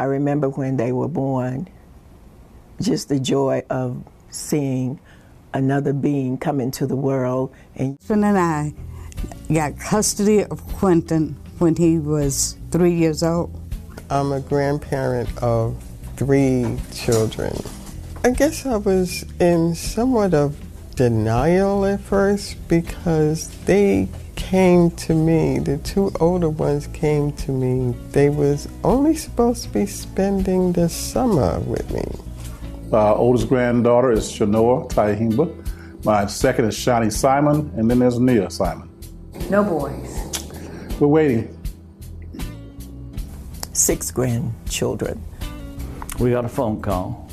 I remember when they were born, just the joy of seeing another being come into the world. And and I got custody of Quentin when he was three years old. I'm a grandparent of three children. I guess I was in somewhat of denial at first because they came to me, the two older ones came to me. They was only supposed to be spending the summer with me. Our oldest granddaughter is Shanoa Taihimba. My second is Shani Simon, and then there's Nia Simon. No boys. We're waiting. Six grandchildren. We got a phone call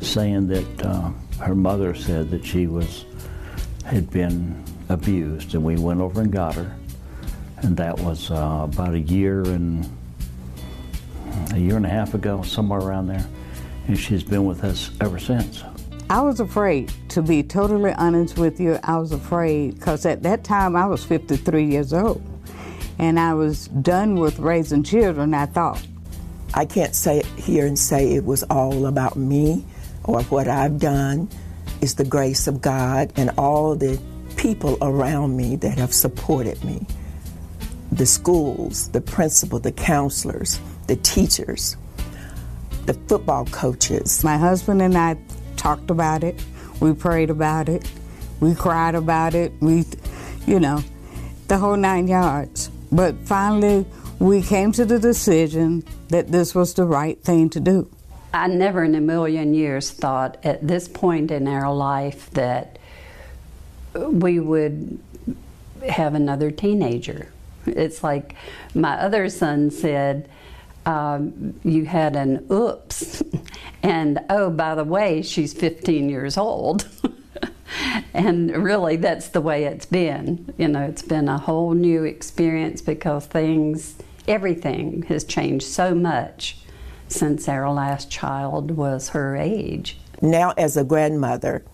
saying that uh, her mother said that she was had been abused, and we went over and got her. And that was uh, about a year and a year and a half ago, somewhere around there. And she's been with us ever since. I was afraid, to be totally honest with you. I was afraid because at that time I was 53 years old and I was done with raising children, I thought. I can't say it here and say it was all about me or what I've done. It's the grace of God and all the people around me that have supported me the schools, the principal, the counselors, the teachers, the football coaches. My husband and I talked about it, we prayed about it, we cried about it, we, you know, the whole nine yards. But finally, we came to the decision that this was the right thing to do. I never in a million years thought at this point in our life that we would have another teenager. It's like my other son said, um, You had an oops. and oh, by the way, she's 15 years old. and really, that's the way it's been. You know, it's been a whole new experience because things, everything has changed so much since our last child was her age. Now, as a grandmother,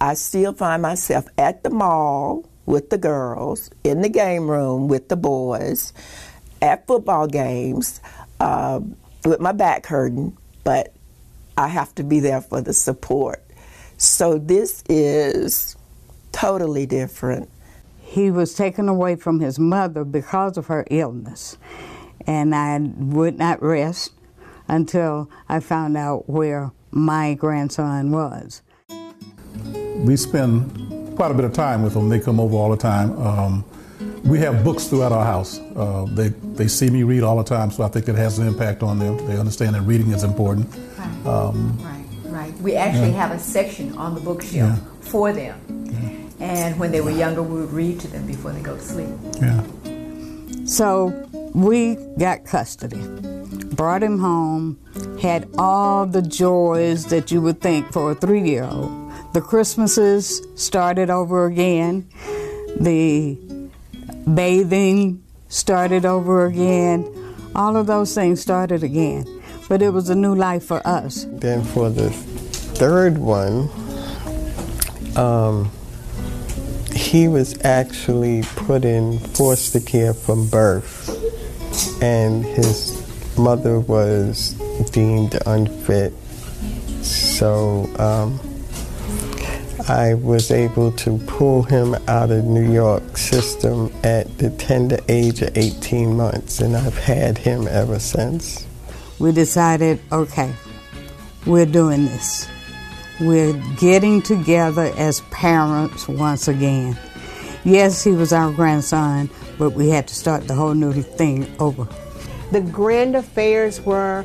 I still find myself at the mall with the girls, in the game room with the boys, at football games, uh, with my back hurting, but I have to be there for the support. So this is totally different. He was taken away from his mother because of her illness, and I would not rest until I found out where my grandson was we spend quite a bit of time with them. They come over all the time. Um, we have books throughout our house. Uh, they, they see me read all the time, so I think it has an impact on them. They understand that reading is important. Right, um, right, right. We actually yeah. have a section on the bookshelf yeah. for them. Yeah. And when they were younger, we would read to them before they go to sleep. Yeah. So we got custody, brought him home, had all the joys that you would think for a three year old the Christmases started over again. The bathing started over again. All of those things started again. But it was a new life for us. Then for the third one, um, he was actually put in foster care from birth, and his mother was deemed unfit. So um, I was able to pull him out of New York system at the tender age of 18 months, and I've had him ever since. We decided, okay, we're doing this. We're getting together as parents once again. Yes, he was our grandson, but we had to start the whole new thing over. The grand affairs were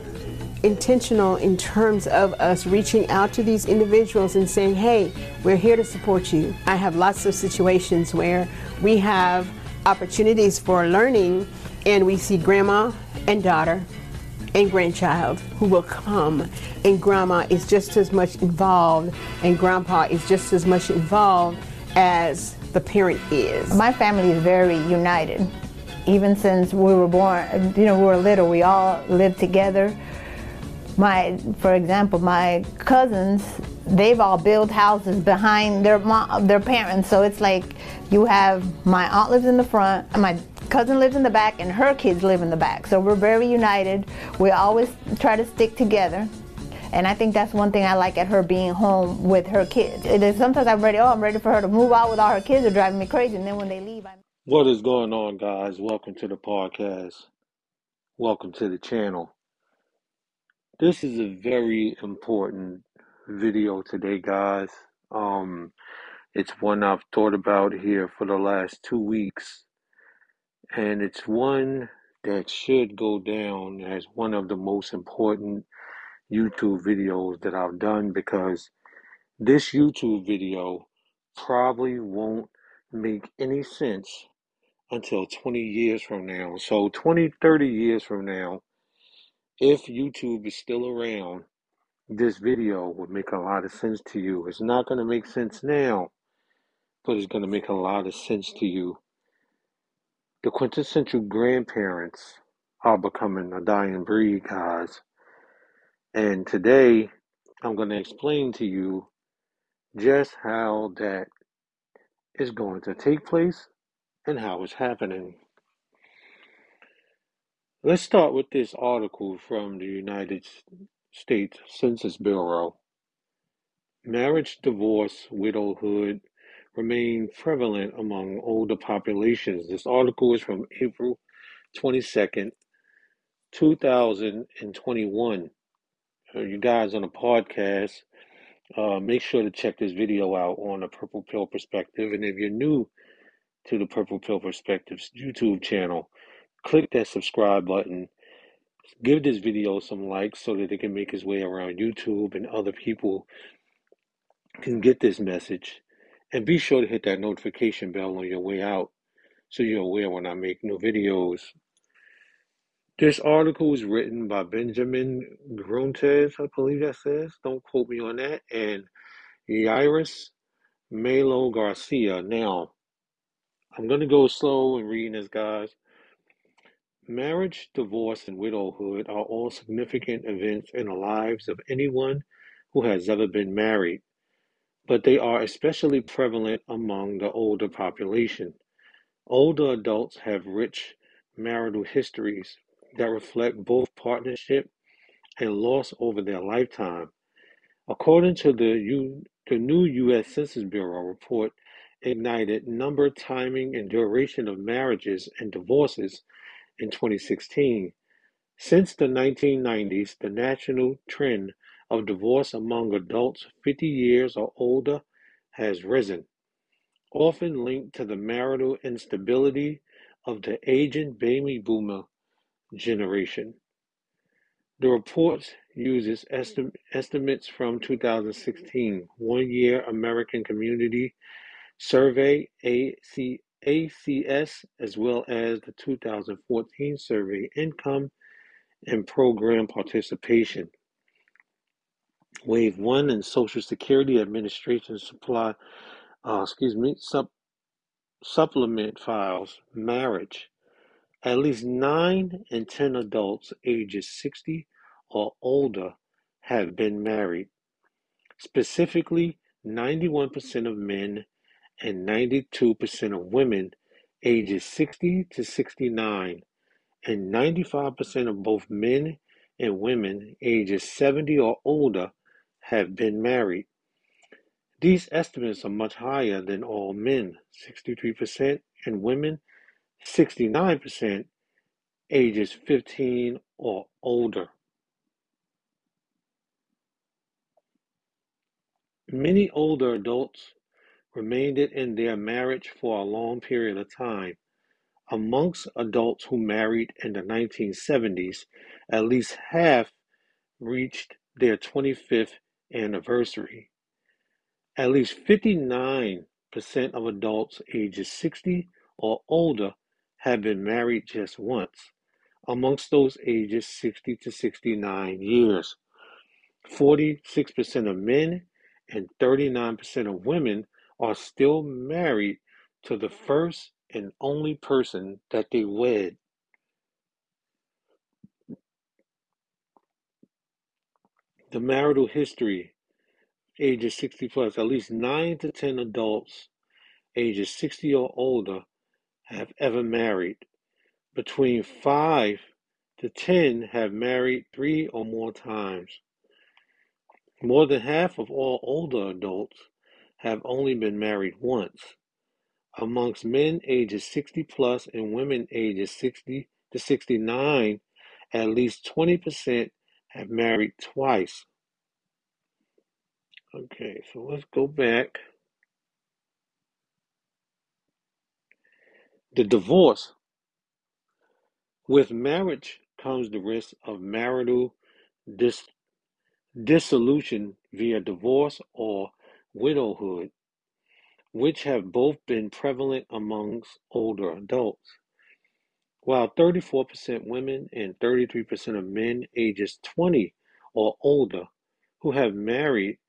intentional in terms of us reaching out to these individuals and saying, hey, we're here to support you. I have lots of situations where we have opportunities for learning and we see grandma and daughter and grandchild who will come and grandma is just as much involved and grandpa is just as much involved as the parent is. My family is very united. Even since we were born, you know, we were little, we all lived together my, for example, my cousins, they've all built houses behind their mom, their parents. So it's like you have my aunt lives in the front, my cousin lives in the back and her kids live in the back. So we're very united. We always try to stick together. And I think that's one thing I like at her being home with her kids. It is sometimes I'm ready, oh, I'm ready for her to move out with all her kids They're driving me crazy. And then when they leave, I'm. What is going on, guys? Welcome to the podcast. Welcome to the channel. This is a very important video today, guys. Um, it's one I've thought about here for the last two weeks, and it's one that should go down as one of the most important YouTube videos that I've done because this YouTube video probably won't make any sense until 20 years from now. So 20, 30 years from now, if YouTube is still around, this video would make a lot of sense to you. It's not going to make sense now, but it's going to make a lot of sense to you. The quintessential grandparents are becoming a dying breed, guys. And today, I'm going to explain to you just how that is going to take place and how it's happening. Let's start with this article from the United States Census Bureau. Marriage, divorce, widowhood remain prevalent among older populations. This article is from April 22nd, 2021. Uh, you guys on the podcast, uh, make sure to check this video out on the Purple Pill Perspective. And if you're new to the Purple Pill Perspectives YouTube channel, click that subscribe button. Give this video some likes so that it can make its way around YouTube and other people can get this message. And be sure to hit that notification bell on your way out so you're aware when I make new videos. This article was written by Benjamin Gruntes, I believe that says. Don't quote me on that. And Yaris Melo Garcia. Now, I'm going to go slow in reading this, guys. Marriage, divorce, and widowhood are all significant events in the lives of anyone who has ever been married, but they are especially prevalent among the older population. Older adults have rich marital histories that reflect both partnership and loss over their lifetime. According to the, U, the new U.S. Census Bureau report, ignited number, timing, and duration of marriages and divorces in 2016. Since the 1990s, the national trend of divorce among adults 50 years or older has risen, often linked to the marital instability of the aging baby boomer generation. The report uses estim- estimates from 2016 one year American Community Survey AC- ACS as well as the 2014 survey Income and Program Participation. Wave 1 and Social Security Administration supply, uh, excuse me, sup- supplement files marriage at least nine in 10 adults ages 60 or older have been married. Specifically, 91% of men and 92% of women ages 60 to 69, and 95% of both men and women ages 70 or older have been married. These estimates are much higher than all men, 63%, and women, 69% ages 15 or older. Many older adults remained in their marriage for a long period of time. Amongst adults who married in the 1970s, at least half reached their 25th anniversary. At least 59% of adults ages 60 or older have been married just once, amongst those ages 60 to 69 years. 46% of men and 39% of women are still married to the first and only person that they wed. The marital history, ages 60 plus, at least 9 to 10 adults ages 60 or older have ever married. between 5 to 10 have married three or more times. More than half of all older adults have only been married once. Amongst men ages 60 plus and women ages 60 to 69, at least 20% have married twice. Okay, so let's go back. The divorce. With marriage comes the risk of marital dis- dissolution via divorce or widowhood, which have both been prevalent amongst older adults. While 34% women and 33% of men ages 20 or older who have married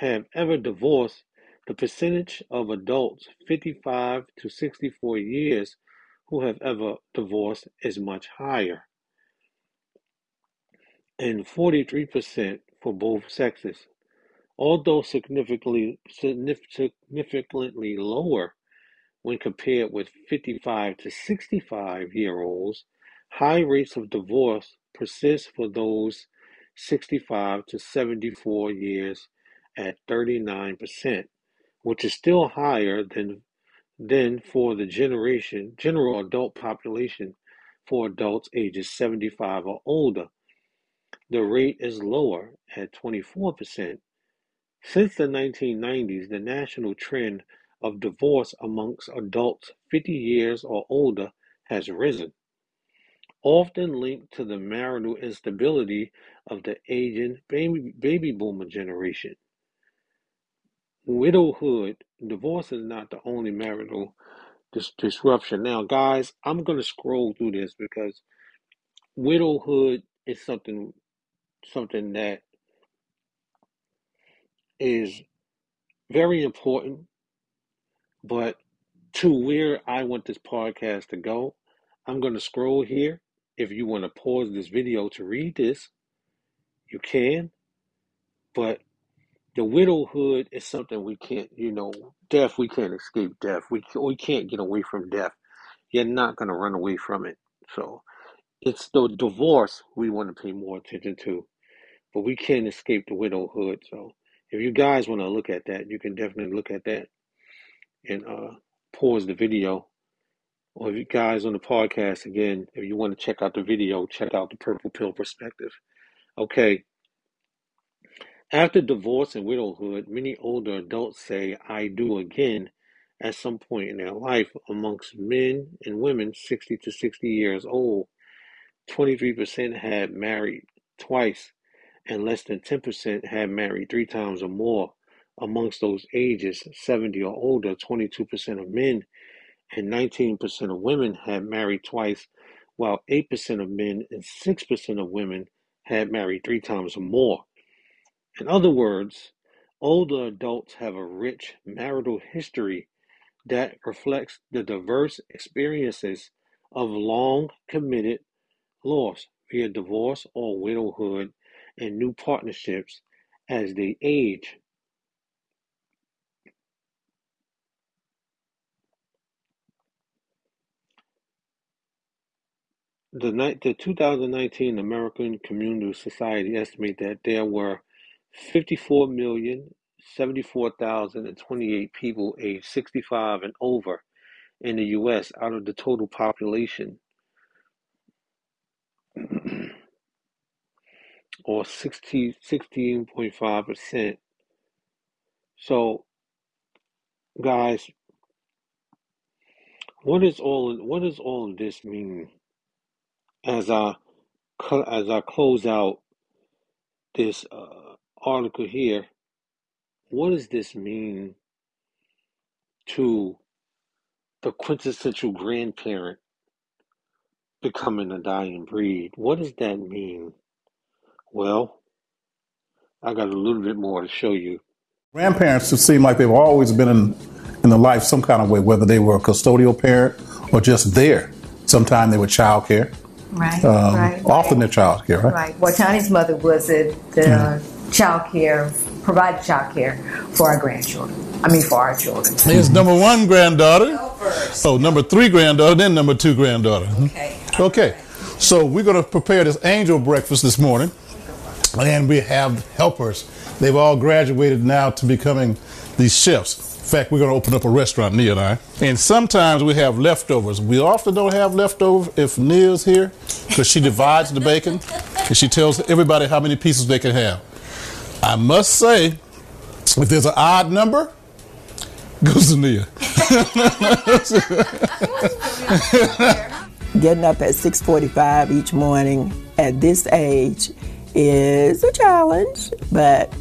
have ever divorced, the percentage of adults 55 to 64 years who have ever divorced is much higher, and 43% for both sexes. Although significantly, significantly lower when compared with 55 to 65 year olds, high rates of divorce persist for those 65 to 74 years at 39%, which is still higher than than for the generation general adult population for adults ages 75 or older. The rate is lower at 24%. Since the 1990s, the national trend of divorce amongst adults 50 years or older has risen, often linked to the marital instability of the aging baby, baby boomer generation. Widowhood, divorce is not the only marital dis- disruption. Now, guys, I'm going to scroll through this because widowhood is something something that is very important, but to where I want this podcast to go, I'm going to scroll here. If you want to pause this video to read this, you can. But the widowhood is something we can't, you know, death, we can't escape death. We, we can't get away from death. You're not going to run away from it. So it's the divorce we want to pay more attention to, but we can't escape the widowhood. So if you guys want to look at that, you can definitely look at that and uh, pause the video. Or if you guys on the podcast, again, if you want to check out the video, check out the Purple Pill Perspective. Okay. After divorce and widowhood, many older adults say, I do again at some point in their life. Amongst men and women 60 to 60 years old, 23% had married twice, and less than 10% had married three times or more. Amongst those ages 70 or older, 22% of men and 19% of women had married twice, while 8% of men and 6% of women had married three times or more. In other words, older adults have a rich marital history that reflects the diverse experiences of long committed loss via divorce or widowhood and new partnerships as they age. The, the 2019 American Community Society estimate that there were 54,074,028 people aged 65 and over in the U.S. out of the total population, or 60, 16.5%. So, guys, what is all what does all of this mean? As I as I close out this uh, article here, what does this mean to the quintessential grandparent becoming a dying breed? What does that mean? Well, I got a little bit more to show you. Grandparents just seem like they've always been in, in the life some kind of way, whether they were a custodial parent or just there. Sometimes they were child care. Right, Um, right. Often they're child care, right? Right. Well, Tony's mother was a, the Yeah. child care, provide child care for our grandchildren. I mean, for our children. Here's number one granddaughter. Oh, number three granddaughter, then number two granddaughter. Okay. Okay. So we're going to prepare this angel breakfast this morning, and we have helpers. They've all graduated now to becoming these chefs. In fact, we're going to open up a restaurant, Nia and I. And sometimes we have leftovers. We often don't have leftovers if Nia's here, because she divides the bacon, and she tells everybody how many pieces they can have. I must say, if there's an odd number, goes to Nia. Getting up at 6:45 each morning at this age is a challenge, but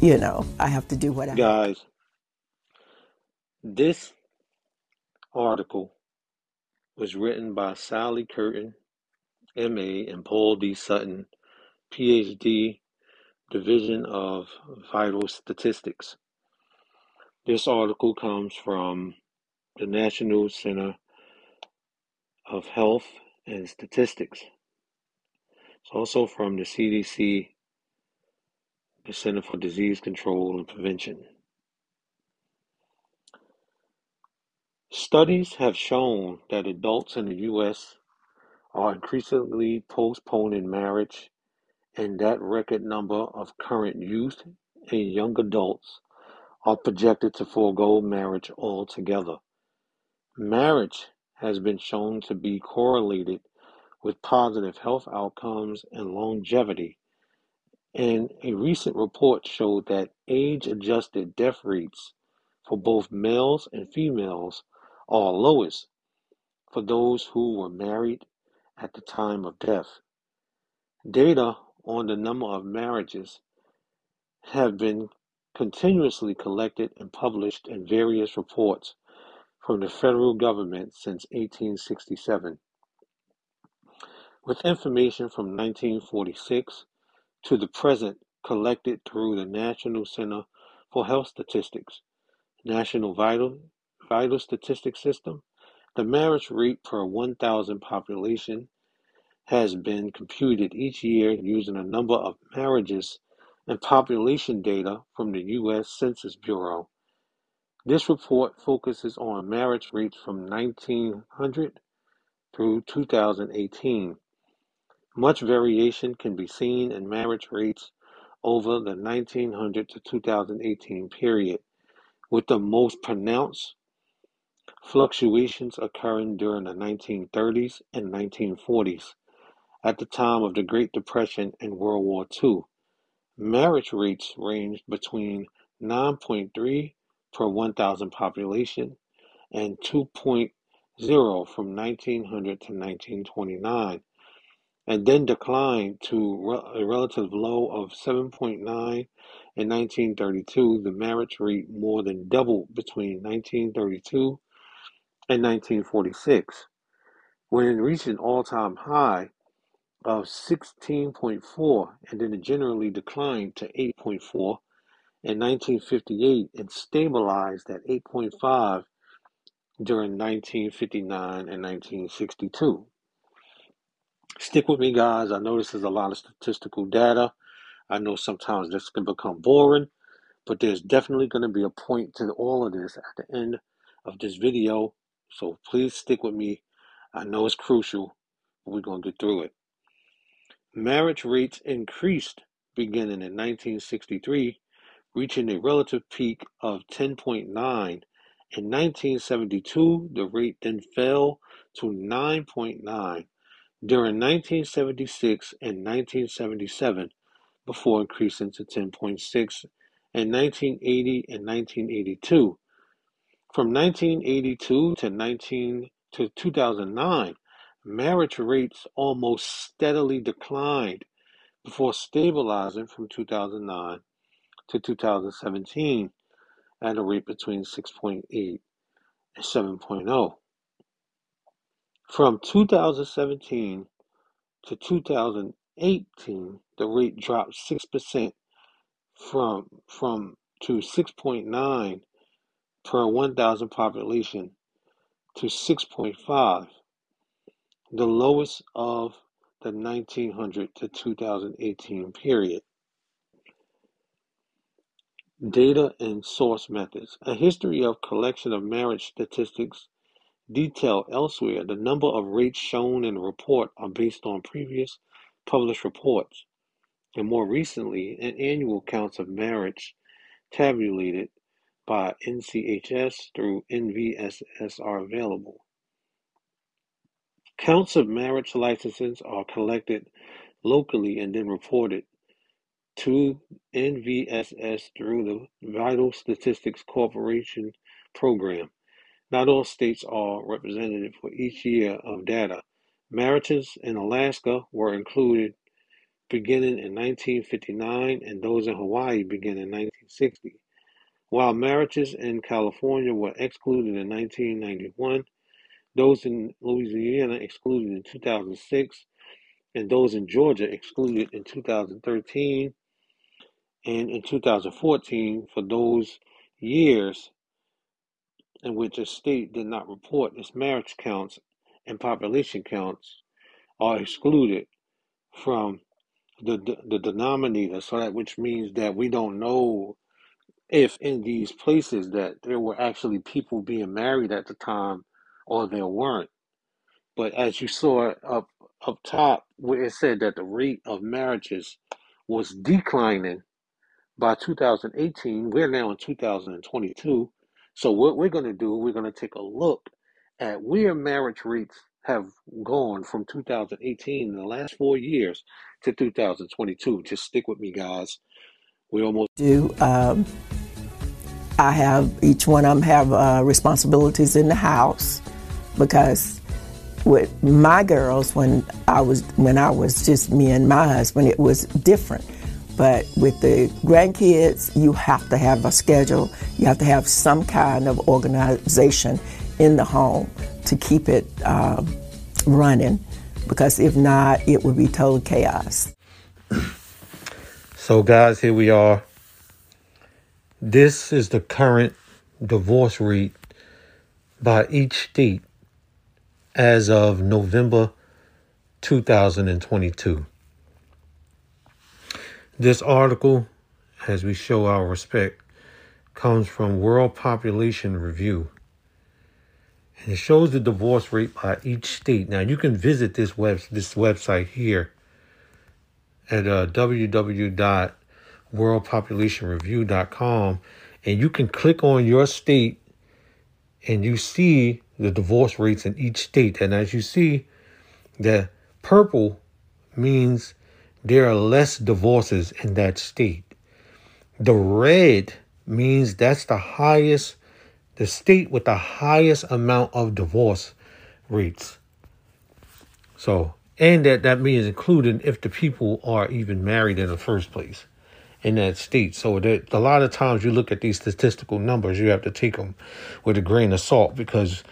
you know, I have to do what I Guys, this article was written by Sally Curtin, MA, and Paul D. Sutton, PhD, Division of Vital Statistics. This article comes from the National Center of Health and Statistics. It's also from the CDC, the Center for Disease Control and Prevention. Studies have shown that adults in the U.S. are increasingly postponing marriage, and that record number of current youth and young adults are projected to forego marriage altogether. Marriage has been shown to be correlated with positive health outcomes and longevity, and a recent report showed that age adjusted death rates for both males and females are lowest for those who were married at the time of death. Data on the number of marriages have been continuously collected and published in various reports from the federal government since 1867, with information from 1946 to the present collected through the National Center for Health Statistics, National Vital, Vital Statistics System. The marriage rate per 1,000 population has been computed each year using a number of marriages and population data from the U.S. Census Bureau. This report focuses on marriage rates from 1900 through 2018. Much variation can be seen in marriage rates over the 1900 to 2018 period, with the most pronounced fluctuations occurring during the 1930s and 1940s, at the time of the Great Depression and World War II. Marriage rates ranged between 9.3 per 1,000 population and 2.0 from 1900 to 1929, and then declined to a relative low of 7.9 in 1932. The marriage rate more than doubled between 1932 and 1946, when it reached an all time high of 16.4 and then it generally declined to 8.4 in 1958 and stabilized at 8.5 during 1959 and 1962. Stick with me, guys. I know this is a lot of statistical data. I know sometimes this can become boring, but there's definitely going to be a point to all of this at the end of this video. So please stick with me. I know it's crucial, but we're going to get through it. Marriage rates increased beginning in 1963, reaching a relative peak of 10.9. In 1972, the rate then fell to 9.9. During 1976 and 1977, before increasing to 10.6 in 1980 and 1982. From 1982 to 19 to 2009, Marriage rates almost steadily declined before stabilizing from 2009 to 2017 at a rate between 6.8 and 7.0. From 2017 to 2018, the rate dropped 6% from from to 6.9 per 1,000 population to 6.5 the lowest of the 1900 to 2018 period. Data and source methods. A history of collection of marriage statistics detailed elsewhere. The number of rates shown in the report are based on previous published reports, and more recently, an annual counts of marriage tabulated by NCHS through NVSS are available. Counts of marriage licenses are collected locally and then reported to NVSS through the Vital Statistics Corporation program. Not all states are represented for each year of data. Marriages in Alaska were included beginning in 1959 and those in Hawaii began in 1960. While marriages in California were excluded in 1991, those in Louisiana excluded in 2006, and those in Georgia excluded in 2013 and in 2014 for those years in which a state did not report its marriage counts and population counts are excluded from the, the, denominator so that which means that we don't know if in these places that there were actually people being married at the time or there weren't but as you saw up up top where it said that the rate of marriages was declining by 2018, we're now in 2022. So what we're going to do, we're going to take a look at where marriage rates have gone from 2018 in the last four years to 2022. Just stick with me, guys. We almost do. Um, I have each one of them have uh, responsibilities in the house because with my girls when I was when I was just me and my husband, it was different but with the grandkids, you have to have a schedule. You have to have some kind of organization in the home to keep it uh, running, because if not, it would be total chaos. So, guys, here we are. This is the current divorce rate by each state as of November 2022. This article, as we show our respect, comes from World Population Review. And it shows the divorce rate by each state. Now you can visit this web this website here at uh, www.worldpopulationreview.com and you can click on your state and you see the divorce rates in each state. And as you see, the purple means there are less divorces in that state. The red means that's the highest, the state with the highest amount of divorce rates. So, and that, that means including if the people are even married in the first place in that state. So that a lot of times you look at these statistical numbers, you have to take them with a grain of salt because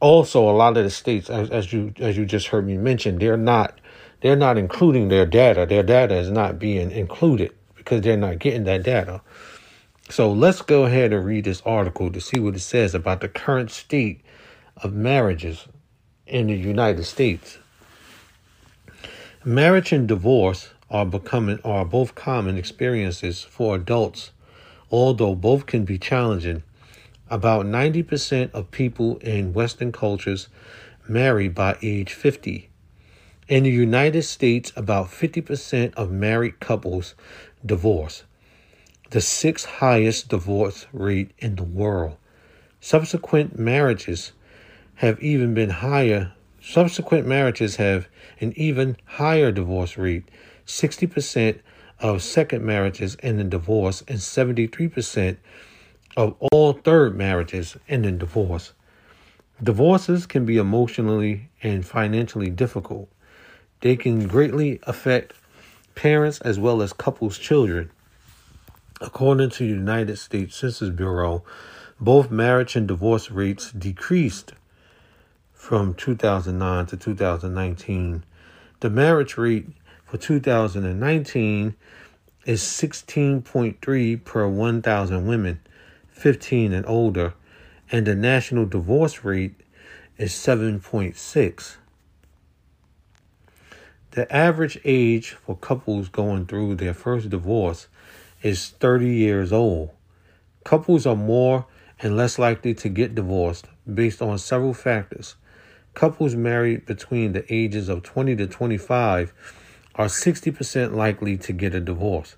also a lot of the states, as, as you as you just heard me mention, they're not they're not including their data. Their data is not being included because they're not getting that data. So let's go ahead and read this article to see what it says about the current state of marriages in the United States. Marriage and divorce are becoming are both common experiences for adults, although both can be challenging. About 90% of people in Western cultures marry by age 50. In the United States, about 50% of married couples divorce, the sixth highest divorce rate in the world. Subsequent marriages have even been higher. Subsequent marriages have an even higher divorce rate 60% of second marriages end in divorce, and 73% of all third marriages end in divorce. Divorces can be emotionally and financially difficult. They can greatly affect parents as well as couples' children. According to the United States Census Bureau, both marriage and divorce rates decreased from 2009 to 2019. The marriage rate for 2019 is 16.3 per 1,000 women 15 and older, and the national divorce rate is 7.6. The average age for couples going through their first divorce is 30 years old. Couples are more and less likely to get divorced based on several factors. Couples married between the ages of 20 to 25 are 60% likely to get a divorce.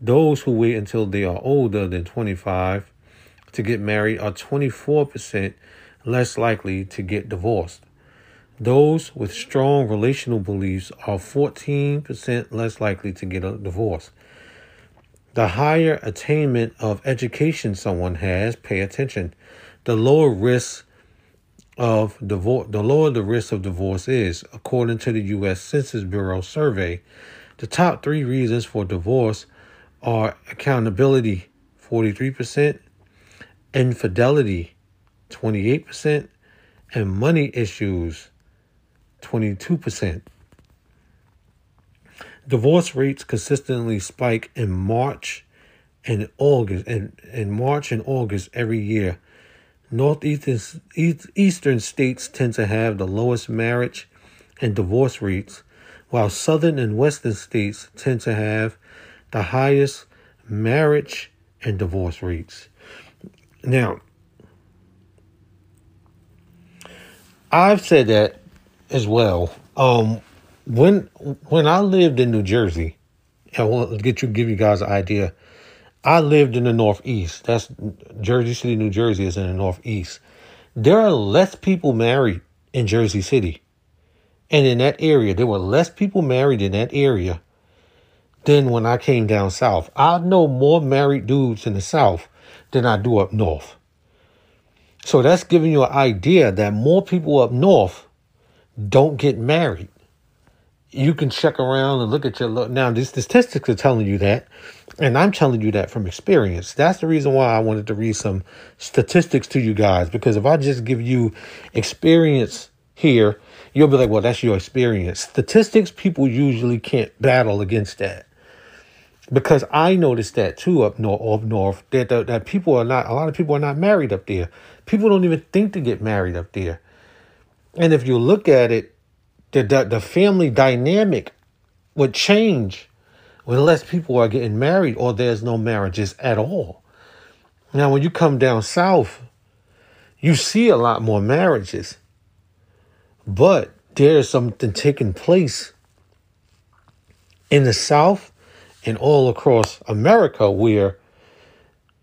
Those who wait until they are older than 25 to get married are 24% less likely to get divorced. Those with strong relational beliefs are 14% less likely to get a divorce. The higher attainment of education someone has, pay attention, the lower risk of divorce, the lower the risk of divorce is, according to the U.S. Census Bureau survey. The top three reasons for divorce are accountability, 43%, infidelity, 28%, and money issues, 22%. Divorce rates consistently spike in March and August and in March and August every year. Northeastern eastern states tend to have the lowest marriage and divorce rates, while southern and western states tend to have the highest marriage and divorce rates. Now, I've said that as well. Um, when when I lived in New Jersey, I want to get you give you guys an idea. I lived in the Northeast. That's Jersey City, New Jersey is in the Northeast. There are less people married in Jersey City. And in that area, there were less people married in that area than when I came down south. I know more married dudes in the south than I do up north. So that's giving you an idea that more people up north don't get married. You can check around and look at your look. now these statistics are telling you that and i'm telling you that from experience. That's the reason why i wanted to read some statistics to you guys because if i just give you experience here you'll be like well that's your experience. Statistics people usually can't battle against that. Because i noticed that too up north up north that, that, that people are not a lot of people are not married up there. People don't even think to get married up there and if you look at it the, the, the family dynamic would change when less people are getting married or there's no marriages at all. Now, when you come down south, you see a lot more marriages, but there's something taking place in the south and all across America where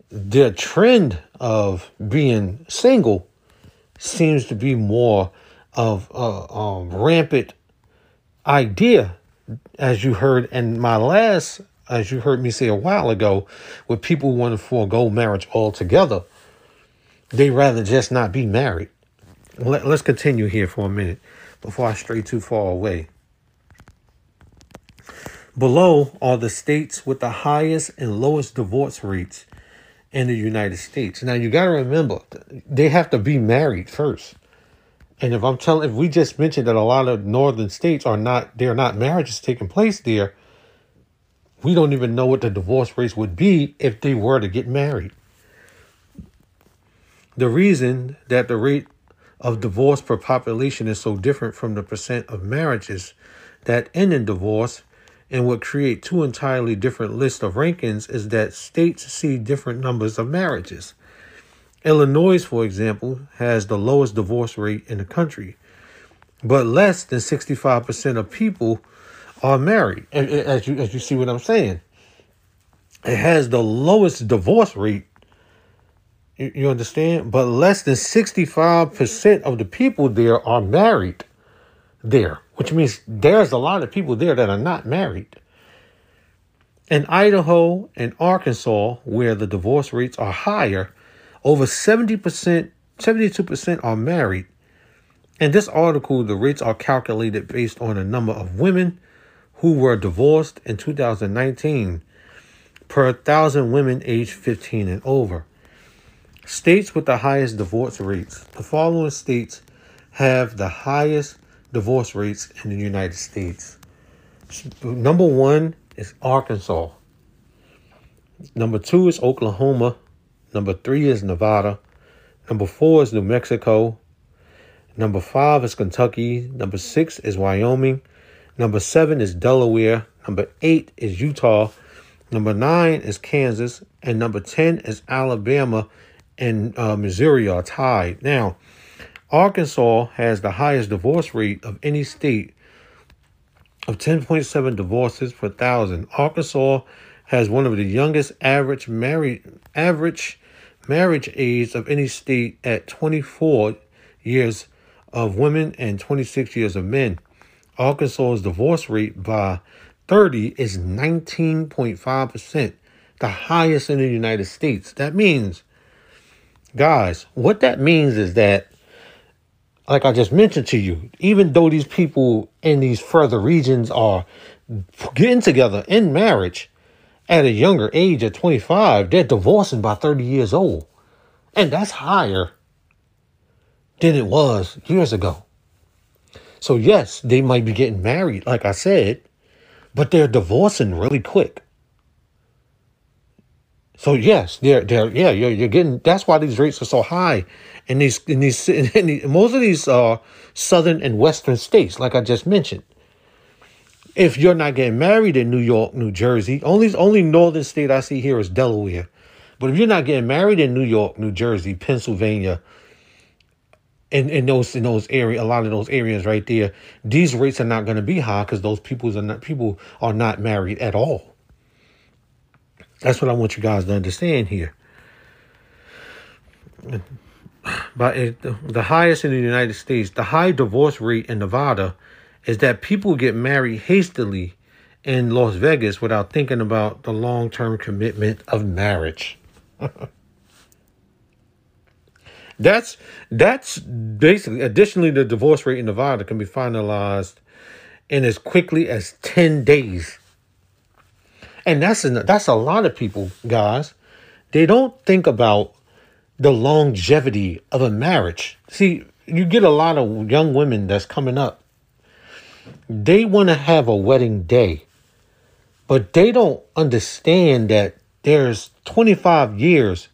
the trend of being single seems to be more of uh, um, rampant idea, as you heard in my last, as you heard me say a while ago, where people want to forego marriage altogether. They rather just not be married. Let, let's continue here for a minute before I stray too far away. Below are the states with the highest and lowest divorce rates in the United States. Now you got to remember, they have to be married first. And if I'm telling, if we just mentioned that a lot of northern states are not, they're not marriages taking place there, we don't even know what the divorce rates would be if they were to get married. The reason that the rate of divorce per population is so different from the percent of marriages that end in divorce and would create two entirely different lists of rankings is that states see different numbers of marriages. Illinois, for example, has the lowest divorce rate in the country, but less than 65% of people are married. As you, as you see what I'm saying, it has the lowest divorce rate. You understand? But less than 65% of the people there are married there, which means there's a lot of people there that are not married. In Idaho and Arkansas, where the divorce rates are higher, over 70%, 72% are married. In this article, the rates are calculated based on the number of women who were divorced in 2019 per thousand women aged 15 and over. States with the highest divorce rates. The following states have the highest divorce rates in the United States. Number one is Arkansas. Number two is Oklahoma. Number three is Nevada. Number four is New Mexico. Number five is Kentucky. Number six is Wyoming. Number seven is Delaware. Number eight is Utah. Number nine is Kansas, and number 10 is Alabama and uh, Missouri are tied. Now, Arkansas has the highest divorce rate of any state of 10.7 divorces per thousand. Arkansas has one of the youngest average married average marriage age of any state at 24 years of women and 26 years of men. Arkansas's divorce rate by 30 is 19.5%, the highest in the United States. That means, guys, what that means is that, like I just mentioned to you, even though these people in these further regions are getting together in marriage at a younger age at 25, they're divorcing by 30 years old. And that's higher than it was years ago. So, yes, they might be getting married, like I said, but they're divorcing really quick. So yes, they're they're yeah you're, you're getting that's why these rates are so high in these in these in these, most of these uh southern and western states like I just mentioned. If you're not getting married in New York, New Jersey, only only northern state I see here is Delaware. But if you're not getting married in New York, New Jersey, Pennsylvania, in, in those in those area a lot of those areas right there, these rates are not going to be high because those people are not people are not married at all. That's what I want you guys to understand here. But it, the highest in the United States, the high divorce rate in Nevada is that people get married hastily in Las Vegas without thinking about the long term commitment of marriage. that's that's basically additionally the divorce rate in Nevada can be finalized in as quickly as 10 days. And that's a, that's a lot of people, guys. They don't think about the longevity of a marriage. See, you get a lot of young women that's coming up. They want to have a wedding day, but they don't understand that there's 25 years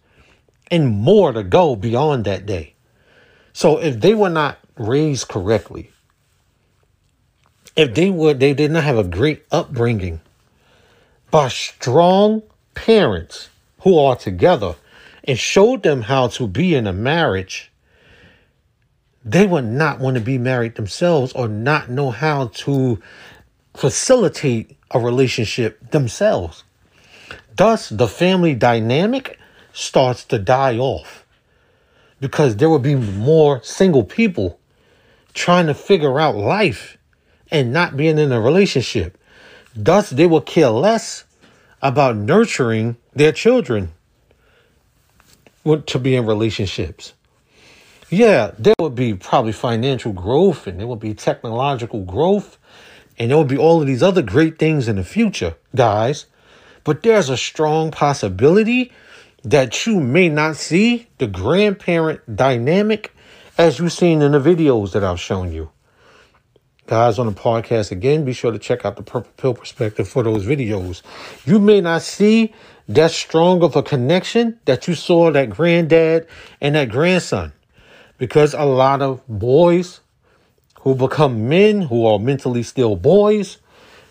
and more to go beyond that day. So if they were not raised correctly, if they were they did not have a great upbringing by strong parents who are together and showed them how to be in a marriage, they would not want to be married themselves or not know how to facilitate a relationship themselves. Thus, the family dynamic starts to die off because there will be more single people trying to figure out life and not being in a relationship. Thus, they will care less about nurturing their children to be in relationships. Yeah, there would be probably financial growth and there would be technological growth and there would be all of these other great things in the future, guys. But there's a strong possibility that you may not see the grandparent dynamic as you've seen in the videos that I've shown you. Guys on the podcast, again, be sure to check out the Purple Pill Perspective for those videos. You may not see that strong of a connection that you saw that granddad and that grandson because a lot of boys who become men who are mentally still boys,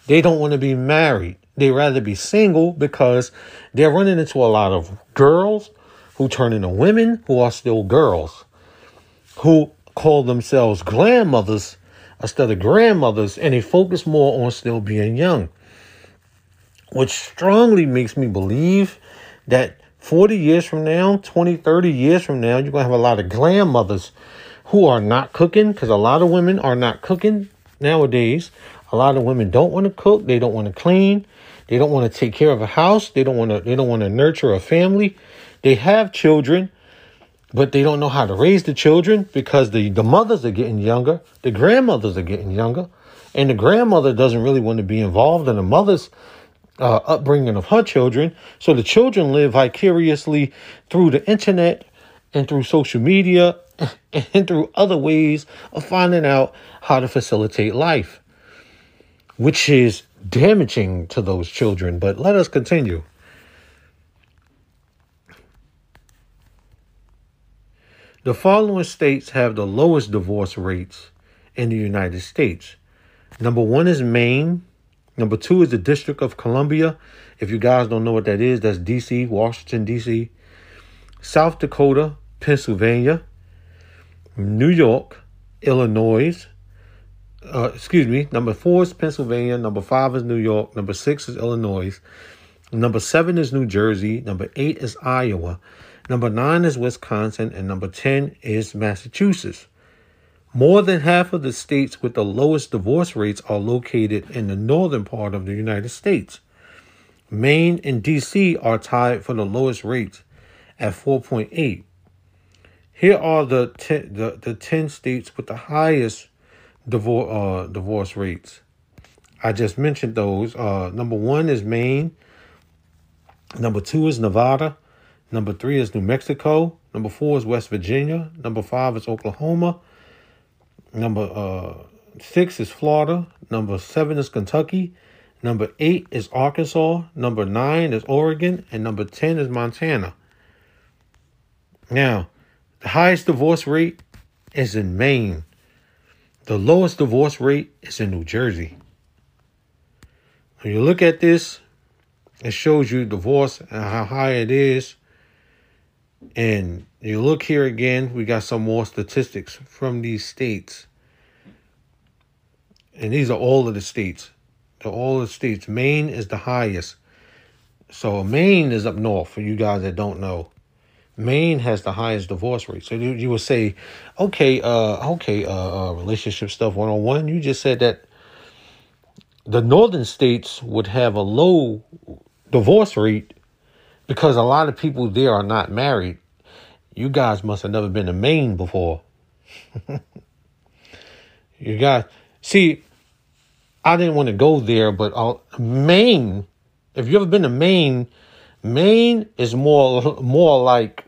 they don't want to be married. They rather be single because they're running into a lot of girls who turn into women who are still girls, who call themselves grandmothers instead of grandmothers, and they focus more on still being young. Which strongly makes me believe that 40 years from now, 20, 30 years from now, you're going to have a lot of grandmothers who are not cooking because a lot of women are not cooking nowadays. A lot of women don't want to cook, they don't want to clean, they don't want to take care of a house. They don't want to. They don't want to nurture a family. They have children, but they don't know how to raise the children because the the mothers are getting younger. The grandmothers are getting younger, and the grandmother doesn't really want to be involved in the mother's uh, upbringing of her children. So the children live vicariously through the internet and through social media and through other ways of finding out how to facilitate life, which is damaging to those children. But let us continue. The following states have the lowest divorce rates in the United States. Number one is Maine, Number two is the District of Columbia. If you guys don't know what that is, that's DC, Washington, DC. South Dakota, Pennsylvania, New York, Illinois. Uh, excuse me. Number four is Pennsylvania. Number five is New York. Number six is Illinois. Number seven is New Jersey. Number eight is Iowa. Number nine is Wisconsin. And number 10 is Massachusetts. More than half of the states with the lowest divorce rates are located in the northern part of the United States. Maine and DC are tied for the lowest rates at 4.8. Here are the 10, the, the 10 states with the highest divorce, uh, divorce rates. I just mentioned those. Uh, number one is Maine. Number two is Nevada. Number three is New Mexico. Number four is West Virginia. Number five is Oklahoma. Number uh, six is Florida. Number seven is Kentucky. Number eight is Arkansas. Number nine is Oregon. And number 10 is Montana. Now, the highest divorce rate is in Maine. The lowest divorce rate is in New Jersey. When you look at this, it shows you divorce and how high it is. And you look here again, we got some more statistics from these states. And these are all of the states. They're all the states. Maine is the highest. So Maine is up north for you guys that don't know. Maine has the highest divorce rate. So you, you would say, okay, uh, okay, uh, uh, relationship stuff 101. You just said that the northern states would have a low divorce rate because a lot of people there are not married. You guys must have never been to Maine before. you guys, see, I didn't want to go there, but uh, Maine, if you ever been to Maine, Maine is more more like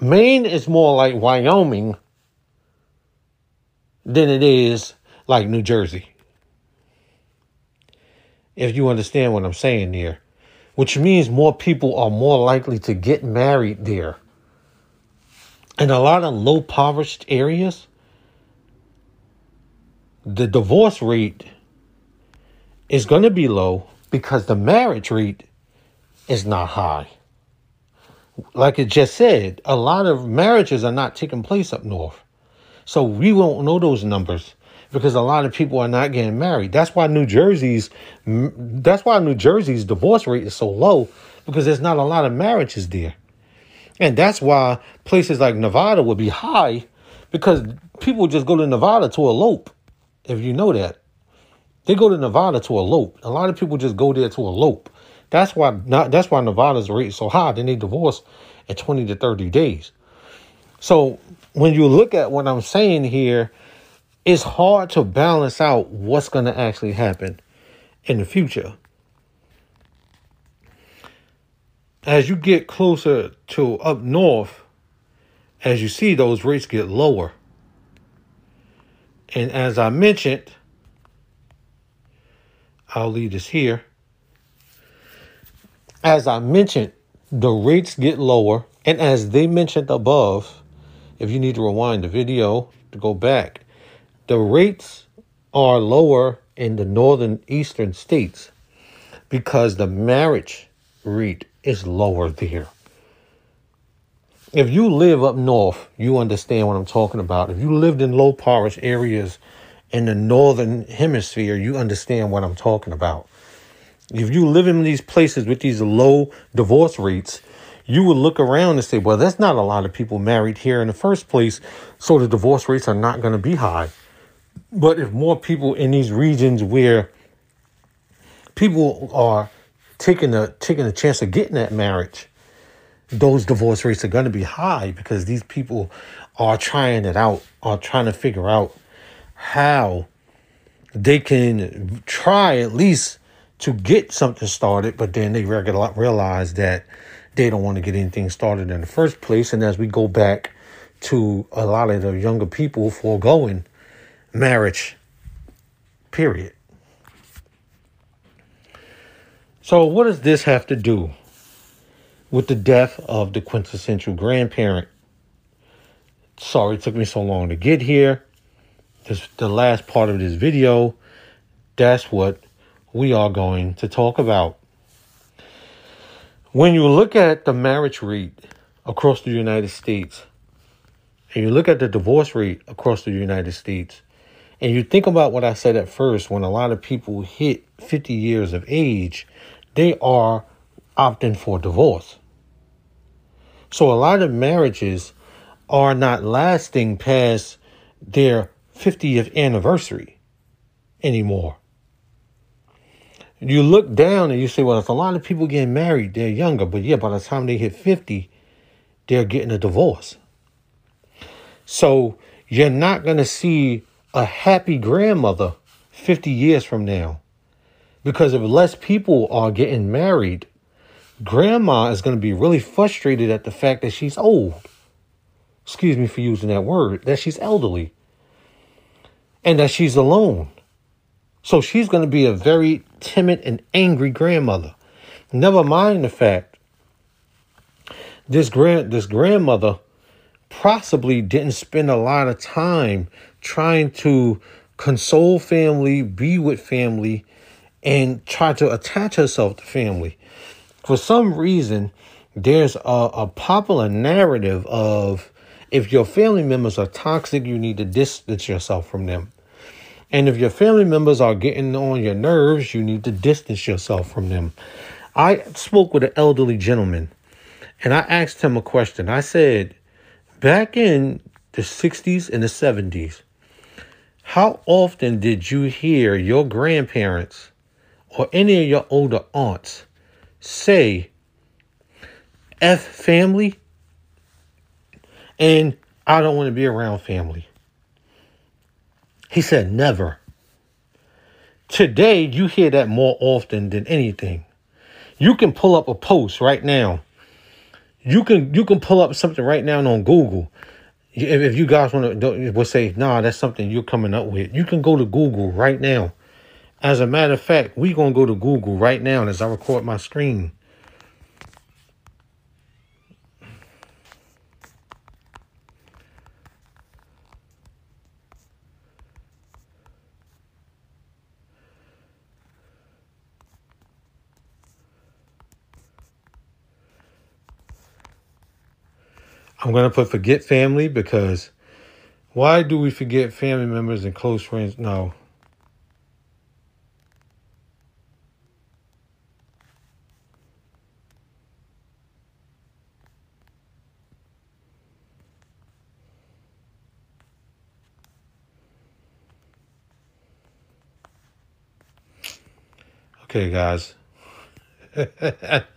Maine is more like Wyoming than it is like New Jersey. If you understand what I'm saying here, which means more people are more likely to get married there. In a lot of low impoverished areas, the divorce rate is going to be low because the marriage rate is not high. Like it just said, a lot of marriages are not taking place up north. So we won't know those numbers because a lot of people are not getting married. That's why New Jersey's that's why New Jersey's divorce rate is so low because there's not a lot of marriages there. And that's why places like Nevada would be high because people just go to Nevada to elope. If you know that. They go to Nevada to elope. A lot of people just go there to elope. That's why not that's why Nevada's rate is so high. They divorce in 20 to 30 days. So when you look at what I'm saying here, it's hard to balance out what's going to actually happen in the future. As you get closer to up north, as you see, those rates get lower. And as I mentioned, I'll leave this here. As I mentioned, the rates get lower. And as they mentioned above, if you need to rewind the video to go back, the rates are lower in the northern eastern states because the marriage rate is lower there. If you live up north, you understand what I'm talking about. If you lived in low poverty areas in the northern hemisphere, you understand what I'm talking about. If you live in these places with these low divorce rates, you would look around and say, well, there's not a lot of people married here in the first place, so the divorce rates are not going to be high. But if more people in these regions where people are taking a taking a chance of getting that marriage, those divorce rates are going to be high because these people are trying it out, are trying to figure out how they can try at least to get something started, but then they realize that they don't want to get anything started in the first place. And as we go back to a lot of the younger people foregoing marriage, period. So, what does this have to do with the death of the quintessential grandparent? Sorry it took me so long to get here this the last part of this video, that's what we are going to talk about. When you look at the marriage rate across the United States, and you look at the divorce rate across the United States, and you think about what I said at first, when a lot of people hit 50 years of age, they are opting for divorce. So a lot of marriages are not lasting past their 50th anniversary anymore. You look down and you say, well, there's a lot of people getting married, they're younger, but yeah, by the time they hit 50, they're getting a divorce. So you're not going to see a happy grandmother 50 years from now. Because if less people are getting married, grandma is going to be really frustrated at the fact that she's old. Excuse me for using that word, that she's elderly and that she's alone. So she's going to be a very timid and angry grandmother. Never mind the fact this grand this grandmother possibly didn't spend a lot of time trying to console family, be with family, and try to attach herself to family. For some reason, there's a, a popular narrative of if your family members are toxic, you need to distance yourself from them. And if your family members are getting on your nerves, you need to distance yourself from them. I spoke with an elderly gentleman and I asked him a question. I said, back in the 60s and the 70s, how often did you hear your grandparents or any of your older aunts say F family and I don't want to be around family? He said never. Today, you hear that more often than anything. You can pull up a post right now. You can you can pull up something right now on Google. If, if you guys want to will say, nah, that's something you're coming up with. You can go to Google right now. As a matter of fact, we're gonna go to Google right now as I record my screen. I'm going to put forget family because why do we forget family members and close friends? No. Okay, guys.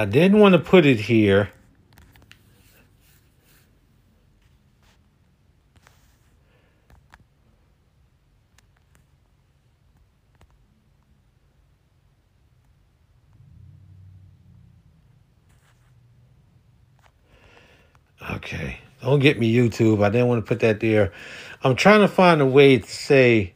I didn't want to put it here. Okay. Don't get me YouTube. I didn't want to put that there. I'm trying to find a way to say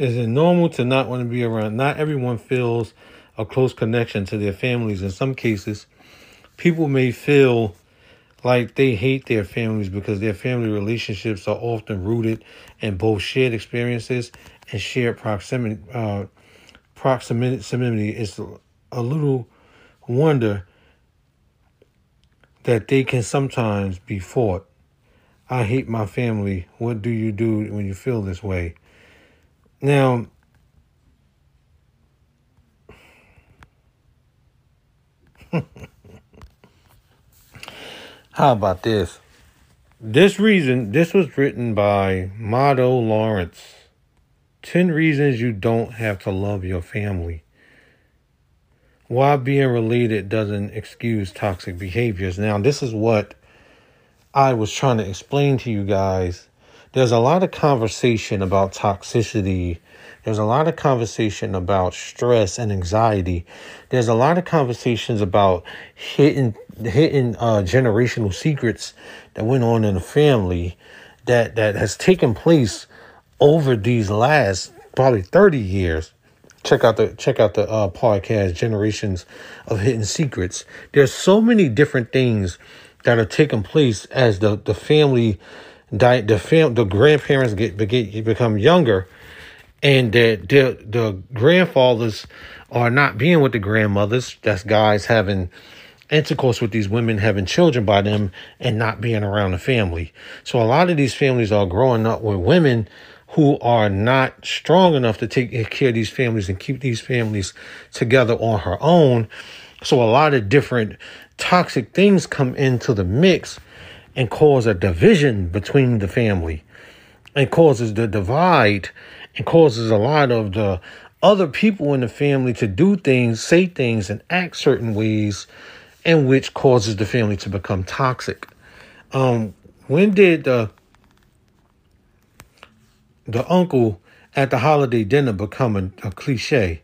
Is it normal to not want to be around? Not everyone feels a close connection to their families. In some cases, people may feel like they hate their families because their family relationships are often rooted in both shared experiences and shared proximity. Uh, proximity is a little wonder that they can sometimes be fought. I hate my family. What do you do when you feel this way? Now, how about this? this reason, this was written by Motto Lawrence. 10 reasons you don't have to love your family. Why being related doesn't excuse toxic behaviors. Now, this is what I was trying to explain to you guys. There's a lot of conversation about toxicity. There's a lot of conversation about stress and anxiety. There's a lot of conversations about hidden hidden uh, generational secrets that went on in the family that that has taken place over these last probably 30 years check out the check out the uh, podcast generations of hidden secrets there's so many different things that are taking place as the the family die the fam the grandparents get, get become younger and that the the grandfathers are not being with the grandmothers that's guys having intercourse with these women, having children by them, and not being around the family. So a lot of these families are growing up with women who are not strong enough to take care of these families and keep these families together on her own. So a lot of different toxic things come into the mix and cause a division between the family and causes the divide and causes a lot of the other people in the family to do things, say things, and act certain ways and which causes the family to become toxic. Um, when did the the uncle at the holiday dinner become a, a cliche?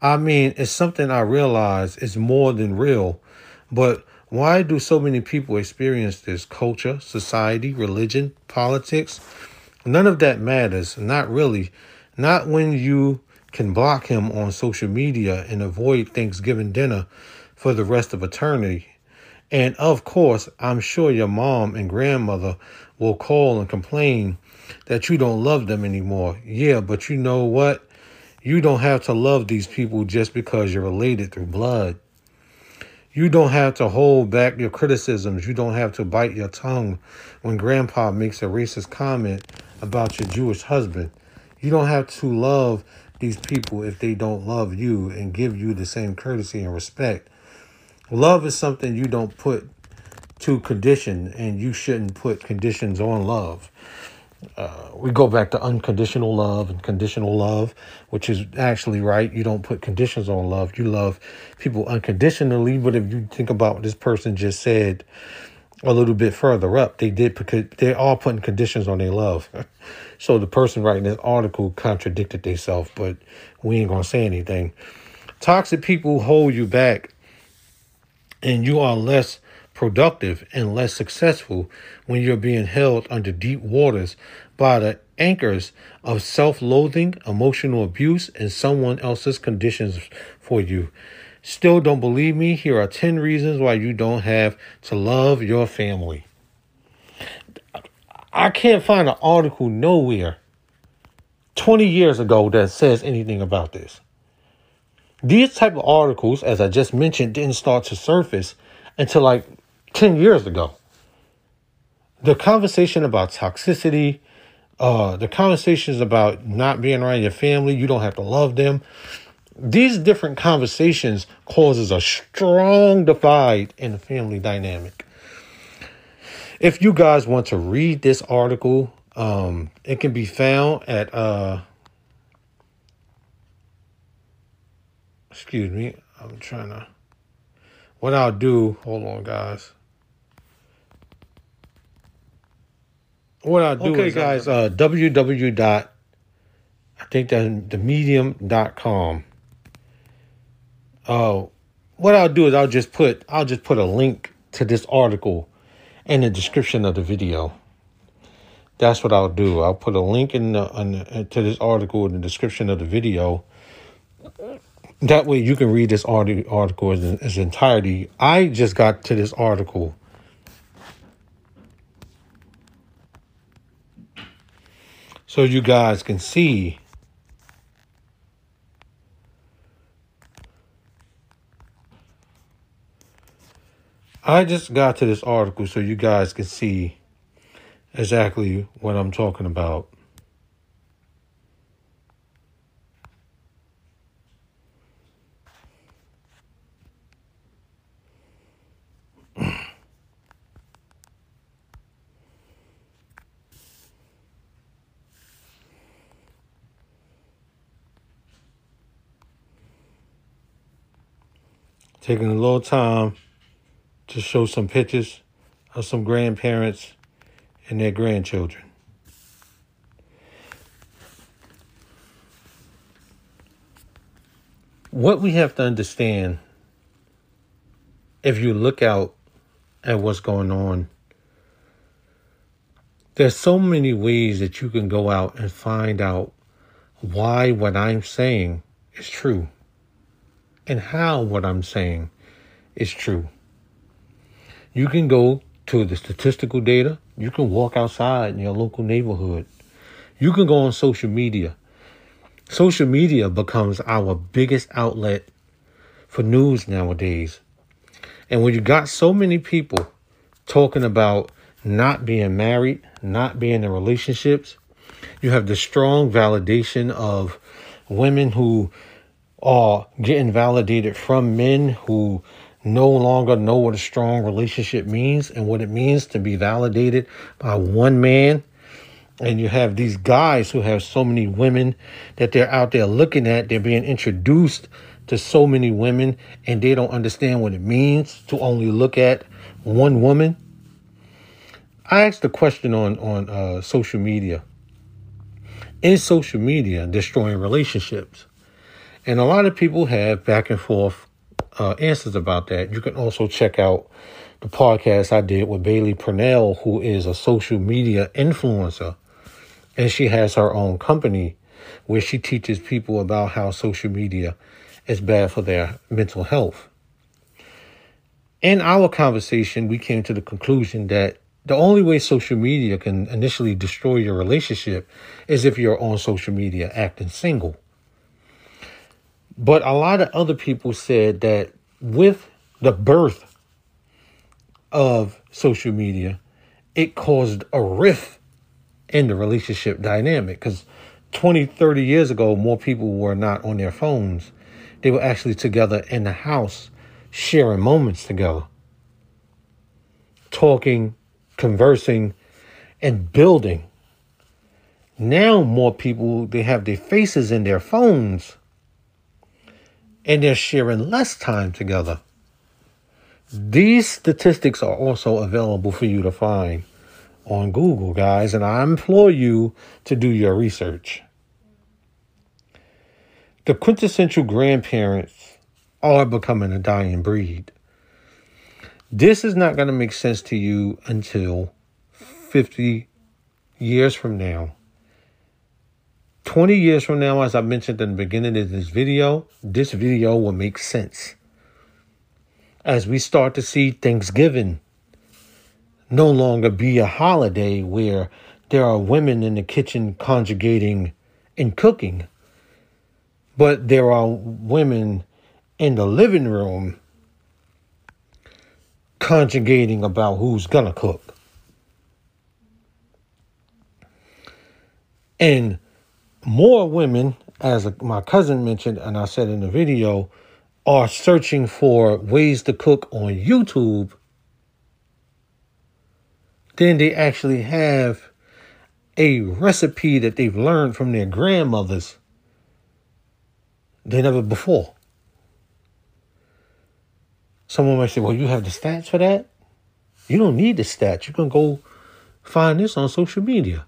I mean, it's something I realize is more than real, but why do so many people experience this? Culture, society, religion, politics? None of that matters. Not really. Not when you can block him on social media and avoid Thanksgiving dinner for the rest of eternity. And of course, I'm sure your mom and grandmother will call and complain that you don't love them anymore. Yeah, but you know what? You don't have to love these people just because you're related through blood. You don't have to hold back your criticisms. You don't have to bite your tongue when grandpa makes a racist comment about your Jewish husband. You don't have to love these people if they don't love you and give you the same courtesy and respect Love is something you don't put to condition, and you shouldn't put conditions on love. Uh, we go back to unconditional love and conditional love, which is actually right. You don't put conditions on love. You love people unconditionally. But if you think about what this person just said a little bit further up, they did because they're all putting conditions on their love. so the person writing this article contradicted themselves, but we ain't gonna say anything. Toxic people hold you back and you are less productive and less successful when you're being held under deep waters by the anchors of self loathing, emotional abuse, and someone else's conditions for you. Still don't believe me? Here are 10 reasons why you don't have to love your family. I can't find an article nowhere 20 years ago that says anything about this. These type of articles, as I just mentioned, didn't start to surface until like 10 years ago. The conversation about toxicity, uh, the conversations about not being around your family, you don't have to love them. These different conversations causes a strong divide in the family dynamic. If you guys want to read this article, um, it can be found at uh, excuse me, I'm trying to, what I'll do, hold on guys. What I'll do okay, is, guys, uh, www. Dot, I think that's the medium.com. Uh, what I'll do is I'll just put, I'll just put a link to this article in the description of the video. That's what I'll do. I'll put a link in the, in the, to this article in the description of the video that way you can read this article as, as entirety. I just got to this article. So you guys can see I just got to this article so you guys can see exactly what I'm talking about. Taking a little time to show some pictures of some grandparents and their grandchildren. What we have to understand, if you look out at what's going on, there's so many ways that you can go out and find out why what I'm saying is true and how what I'm saying is true. You can go to the statistical data. You can walk outside in your local neighborhood. You can go on social media. Social media becomes our biggest outlet for news nowadays. And when you got so many people talking about not being married, not being in relationships, you have the strong validation of women who are getting validated from men who no longer know what a strong relationship means and what it means to be validated by one man. And you have these guys who have so many women that they're out there looking at, they're being introduced to so many women, and they don't understand what it means to only look at one woman. I asked a question on on uh, social media. Is social media destroying relationships? And a lot of people have back and forth uh, answers about that. You can also check out the podcast I did with Bailey Parnell, who is a social media influencer. And she has her own company where she teaches people about how social media is bad for their mental health. In our conversation, we came to the conclusion that the only way social media can initially destroy your relationship is if you're on social media acting single. But a lot of other people said that with the birth of social media, it caused a rift in the relationship dynamic because 20, 30 years ago, more people were not on their phones. They were actually together in the house, sharing moments together, talking, conversing, and building. Now, more people, they have their faces in their phones and they're sharing less time together. These statistics are also available for you to find on Google, guys, and I implore you to do your research. The quintessential grandparents are becoming a dying breed. This is not going to make sense to you until 50 years from now. 20 years from now, as I mentioned in the beginning of this video, this video will make sense. As we start to see Thanksgiving no longer be a holiday where there are women in the kitchen conjugating and cooking, but there are women in the living room conjugating about who's gonna cook. And more women, as my cousin mentioned, and I said in the video, are searching for ways to cook on YouTube than they actually have a recipe that they've learned from their grandmothers than ever before. Someone might say, Well, you have the stats for that? You don't need the stats. You can go find this on social media.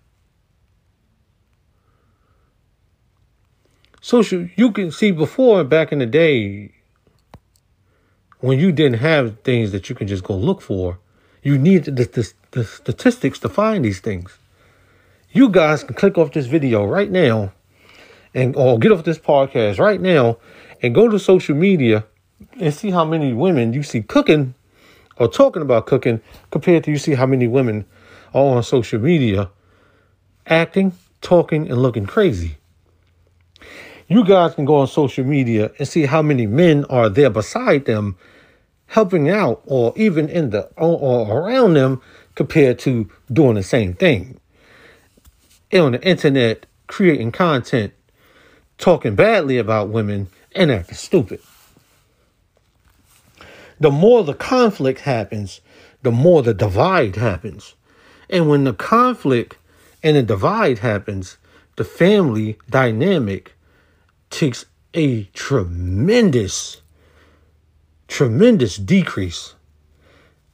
Social you can see before back in the day when you didn't have things that you can just go look for you needed the, the, the statistics to find these things. You guys can click off this video right now and or get off this podcast right now and go to social media and see how many women you see cooking or talking about cooking compared to you see how many women are on social media acting, talking, and looking crazy you guys can go on social media and see how many men are there beside them helping out or even in the or around them compared to doing the same thing. And on the internet creating content talking badly about women and acting stupid. The more the conflict happens the more the divide happens. And when the conflict and the divide happens the family dynamic takes a tremendous tremendous decrease.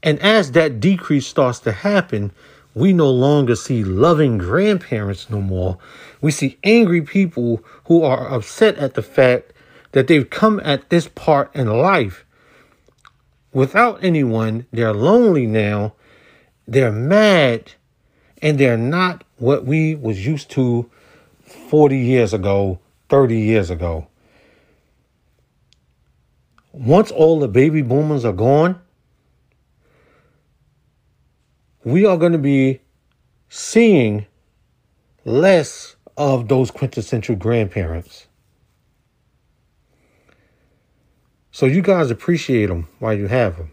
And as that decrease starts to happen, we no longer see loving grandparents no more. We see angry people who are upset at the fact that they've come at this part in life without anyone. They're lonely now. They're mad and they're not what we was used to 40 years ago, 30 years ago. Once all the baby boomers are gone, we are going to be seeing less of those quintessential grandparents. So you guys appreciate them while you have them.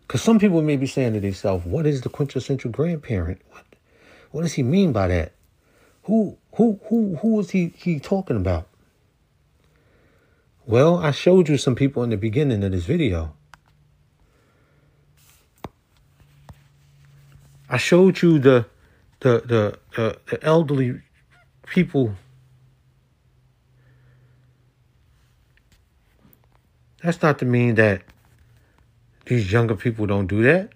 Because some people may be saying to themselves, what is the quintessential grandparent? What, what does he mean by that? Who who who who is he he talking about? Well, I showed you some people in the beginning of this video. I showed you the the the the, the elderly people. That's not to mean that these younger people don't do that.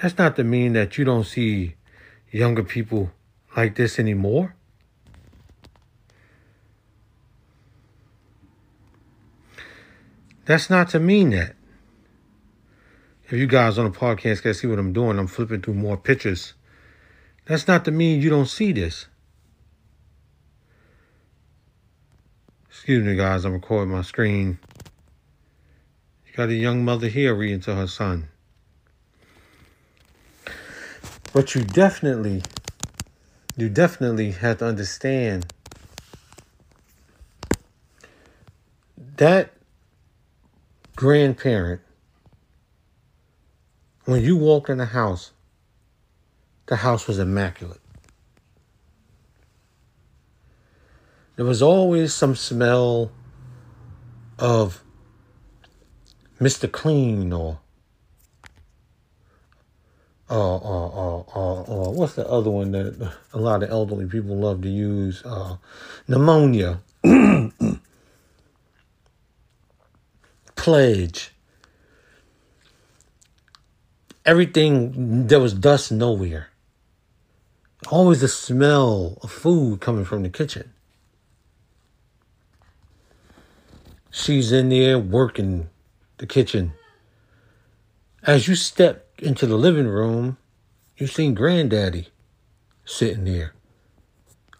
That's not to mean that you don't see younger people like this anymore. That's not to mean that. If you guys on the podcast can see what I'm doing, I'm flipping through more pictures. That's not to mean you don't see this. Excuse me, guys, I'm recording my screen. You got a young mother here reading to her son. But you definitely, you definitely have to understand that grandparent, when you walked in the house, the house was immaculate. There was always some smell of Mr. Clean or uh, uh, uh, uh, uh, what's the other one that a lot of elderly people love to use? Uh, pneumonia, pledge. Everything, there was dust nowhere. Always the smell of food coming from the kitchen. She's in there working the kitchen. As you step into the living room, you seen Granddaddy sitting there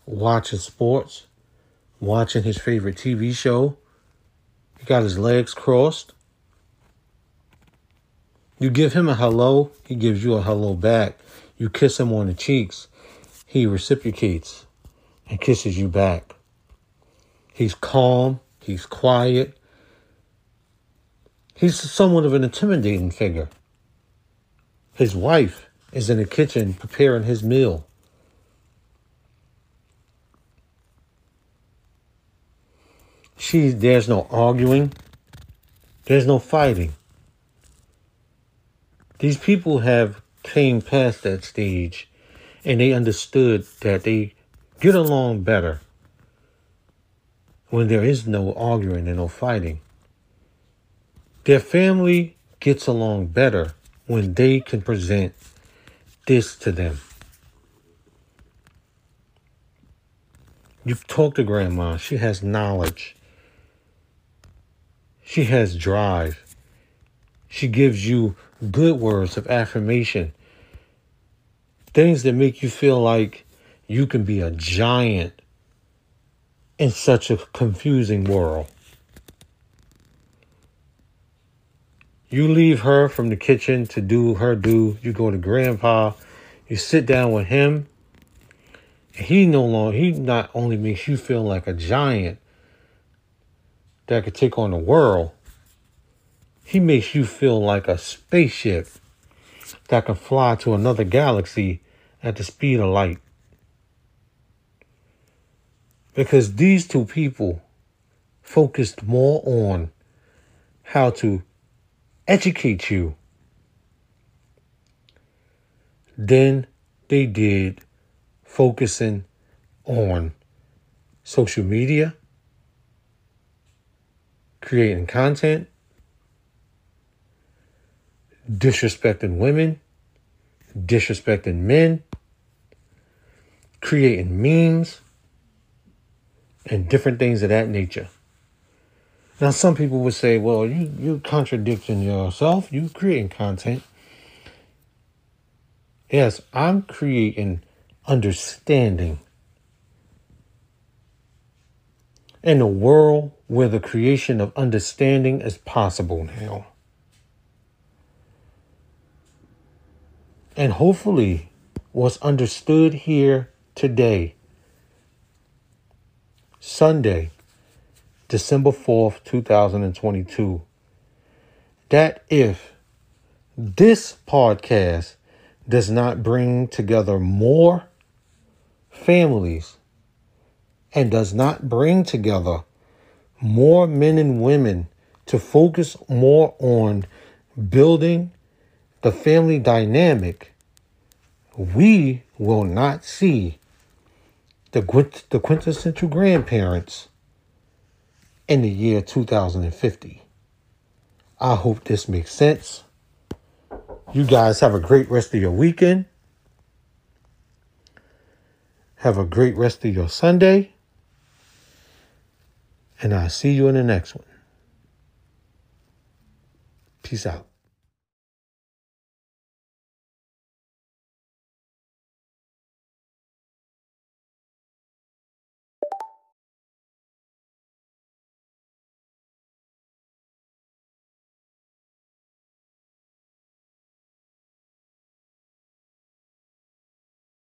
watching sports, watching his favorite TV show. He got his legs crossed. You give him a hello, he gives you a hello back. You kiss him on the cheeks, he reciprocates and kisses you back. He's calm, he's quiet. He's somewhat of an intimidating figure. His wife is in the kitchen preparing his meal. She, there's no arguing. There's no fighting. These people have came past that stage and they understood that they get along better when there is no arguing and no fighting. Their family gets along better when they can present this to them. You talk to grandma, she has knowledge. She has drive. She gives you good words of affirmation. Things that make you feel like you can be a giant in such a confusing world. You leave her from the kitchen to do her do. You go to grandpa. You sit down with him. He no longer, he not only makes you feel like a giant that could take on the world, he makes you feel like a spaceship that can fly to another galaxy at the speed of light. Because these two people focused more on how to educate you than they did focusing on social media, creating content, disrespecting women, disrespecting men, creating memes, and different things of that nature. Now, some people would say, well, you, you're contradicting yourself. You're creating content. Yes, I'm creating understanding. In a world where the creation of understanding is possible now. And hopefully, what's understood here today, Sunday, December 4th, 2022, that if this podcast does not bring together more families and does not bring together more men and women to focus more on building the family dynamic, we will not see the, the quintessential grandparents in the year 2050. I hope this makes sense. You guys have a great rest of your weekend. Have a great rest of your Sunday. And I'll see you in the next one. Peace out.